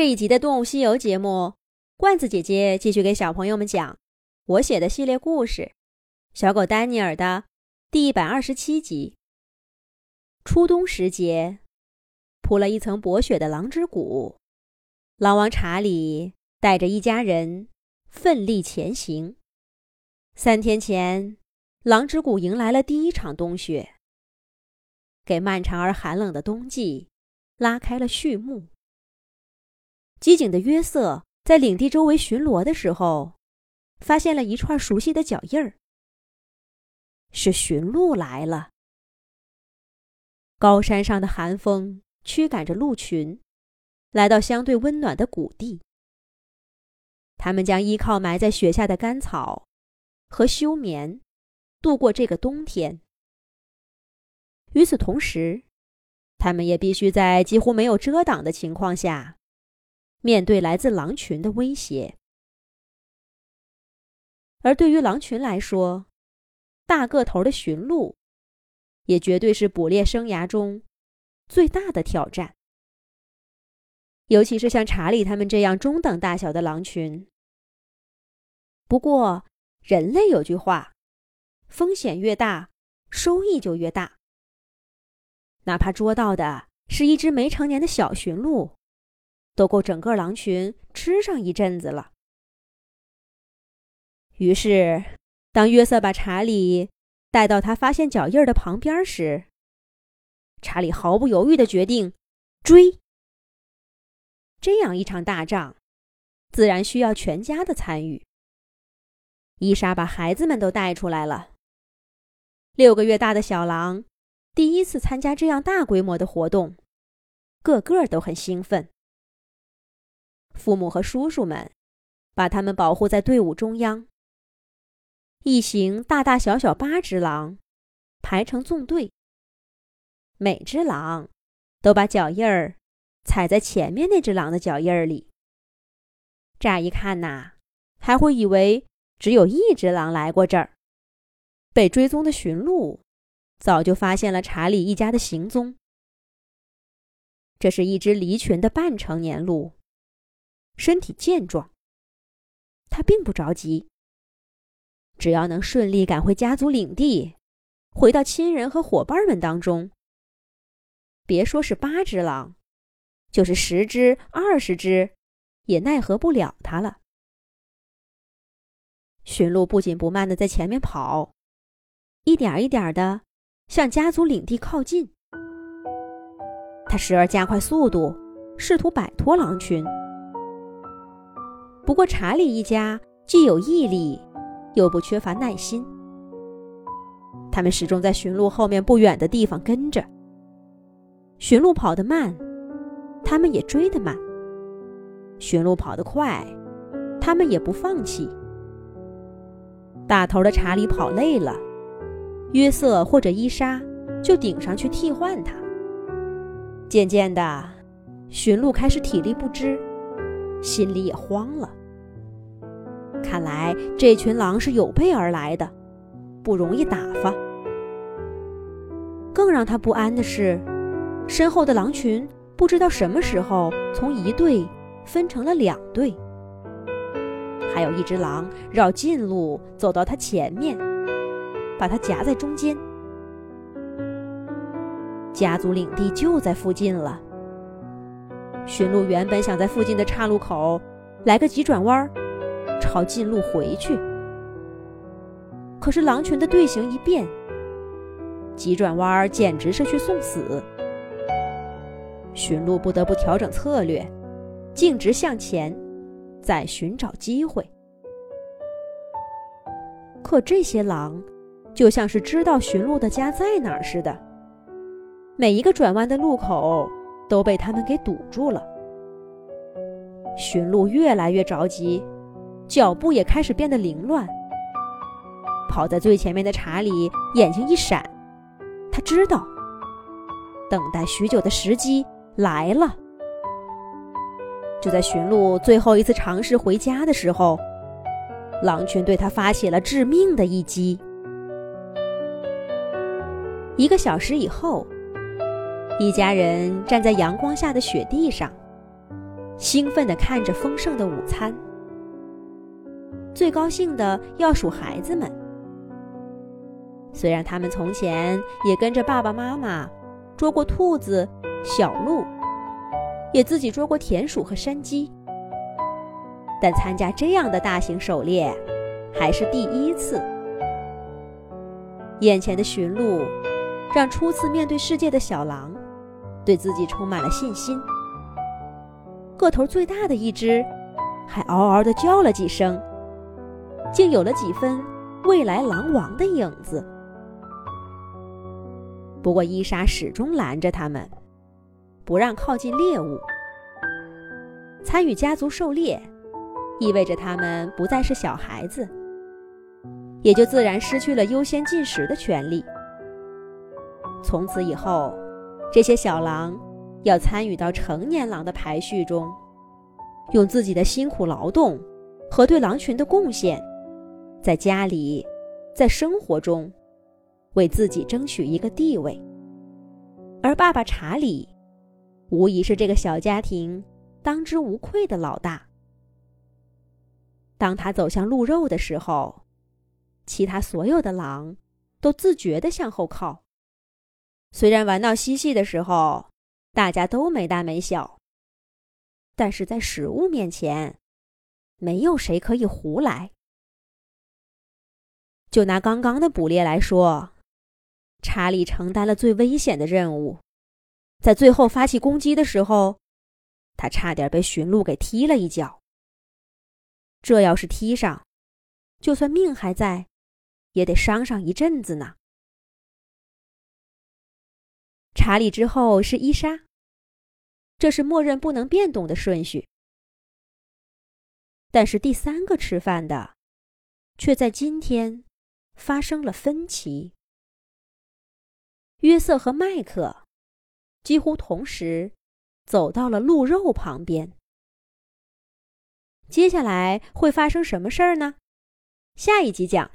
这一集的《动物西游》节目，罐子姐姐继续给小朋友们讲我写的系列故事《小狗丹尼尔》的第一百二十七集。初冬时节，铺了一层薄雪的狼之谷，狼王查理带着一家人奋力前行。三天前，狼之谷迎来了第一场冬雪，给漫长而寒冷的冬季拉开了序幕。机警的约瑟在领地周围巡逻的时候，发现了一串熟悉的脚印儿。是驯鹿来了。高山上的寒风驱赶着鹿群，来到相对温暖的谷地。他们将依靠埋在雪下的干草和休眠，度过这个冬天。与此同时，他们也必须在几乎没有遮挡的情况下。面对来自狼群的威胁，而对于狼群来说，大个头的驯鹿，也绝对是捕猎生涯中最大的挑战。尤其是像查理他们这样中等大小的狼群。不过，人类有句话：风险越大，收益就越大。哪怕捉到的是一只没成年的小驯鹿。都够整个狼群吃上一阵子了。于是，当约瑟把查理带到他发现脚印的旁边时，查理毫不犹豫的决定追。这样一场大仗，自然需要全家的参与。伊莎把孩子们都带出来了。六个月大的小狼第一次参加这样大规模的活动，个个都很兴奋。父母和叔叔们把他们保护在队伍中央。一行大大小小八只狼排成纵队，每只狼都把脚印儿踩在前面那只狼的脚印儿里。乍一看呐，还会以为只有一只狼来过这儿。被追踪的驯鹿早就发现了查理一家的行踪。这是一只离群的半成年鹿。身体健壮，他并不着急。只要能顺利赶回家族领地，回到亲人和伙伴们当中，别说是八只狼，就是十只、二十只，也奈何不了他了。驯鹿不紧不慢的在前面跑，一点一点的向家族领地靠近。他时而加快速度，试图摆脱狼群。不过，查理一家既有毅力，又不缺乏耐心。他们始终在驯鹿后面不远的地方跟着。驯鹿跑得慢，他们也追得慢；驯鹿跑得快，他们也不放弃。大头的查理跑累了，约瑟或者伊莎就顶上去替换他。渐渐的，驯鹿开始体力不支。心里也慌了。看来这群狼是有备而来的，不容易打发。更让他不安的是，身后的狼群不知道什么时候从一队分成了两队，还有一只狼绕近路走到他前面，把他夹在中间。家族领地就在附近了。驯鹿原本想在附近的岔路口来个急转弯儿，朝近路回去。可是狼群的队形一变，急转弯简直是去送死。驯鹿不得不调整策略，径直向前，再寻找机会。可这些狼就像是知道驯鹿的家在哪儿似的，每一个转弯的路口。都被他们给堵住了。驯鹿越来越着急，脚步也开始变得凌乱。跑在最前面的查理眼睛一闪，他知道，等待许久的时机来了。就在驯鹿最后一次尝试回家的时候，狼群对他发起了致命的一击。一个小时以后。一家人站在阳光下的雪地上，兴奋地看着丰盛的午餐。最高兴的要数孩子们。虽然他们从前也跟着爸爸妈妈捉过兔子、小鹿，也自己捉过田鼠和山鸡，但参加这样的大型狩猎还是第一次。眼前的驯鹿，让初次面对世界的小狼，对自己充满了信心。个头最大的一只，还嗷嗷地叫了几声，竟有了几分未来狼王的影子。不过伊莎始终拦着他们，不让靠近猎物。参与家族狩猎，意味着他们不再是小孩子，也就自然失去了优先进食的权利。从此以后，这些小狼要参与到成年狼的排序中，用自己的辛苦劳动和对狼群的贡献，在家里，在生活中。为自己争取一个地位，而爸爸查理，无疑是这个小家庭当之无愧的老大。当他走向鹿肉的时候，其他所有的狼都自觉地向后靠。虽然玩闹嬉戏的时候，大家都没大没小，但是在食物面前，没有谁可以胡来。就拿刚刚的捕猎来说。查理承担了最危险的任务，在最后发起攻击的时候，他差点被驯鹿给踢了一脚。这要是踢上，就算命还在，也得伤上一阵子呢。查理之后是伊莎，这是默认不能变动的顺序。但是第三个吃饭的，却在今天发生了分歧。约瑟和麦克几乎同时走到了鹿肉旁边。接下来会发生什么事儿呢？下一集讲。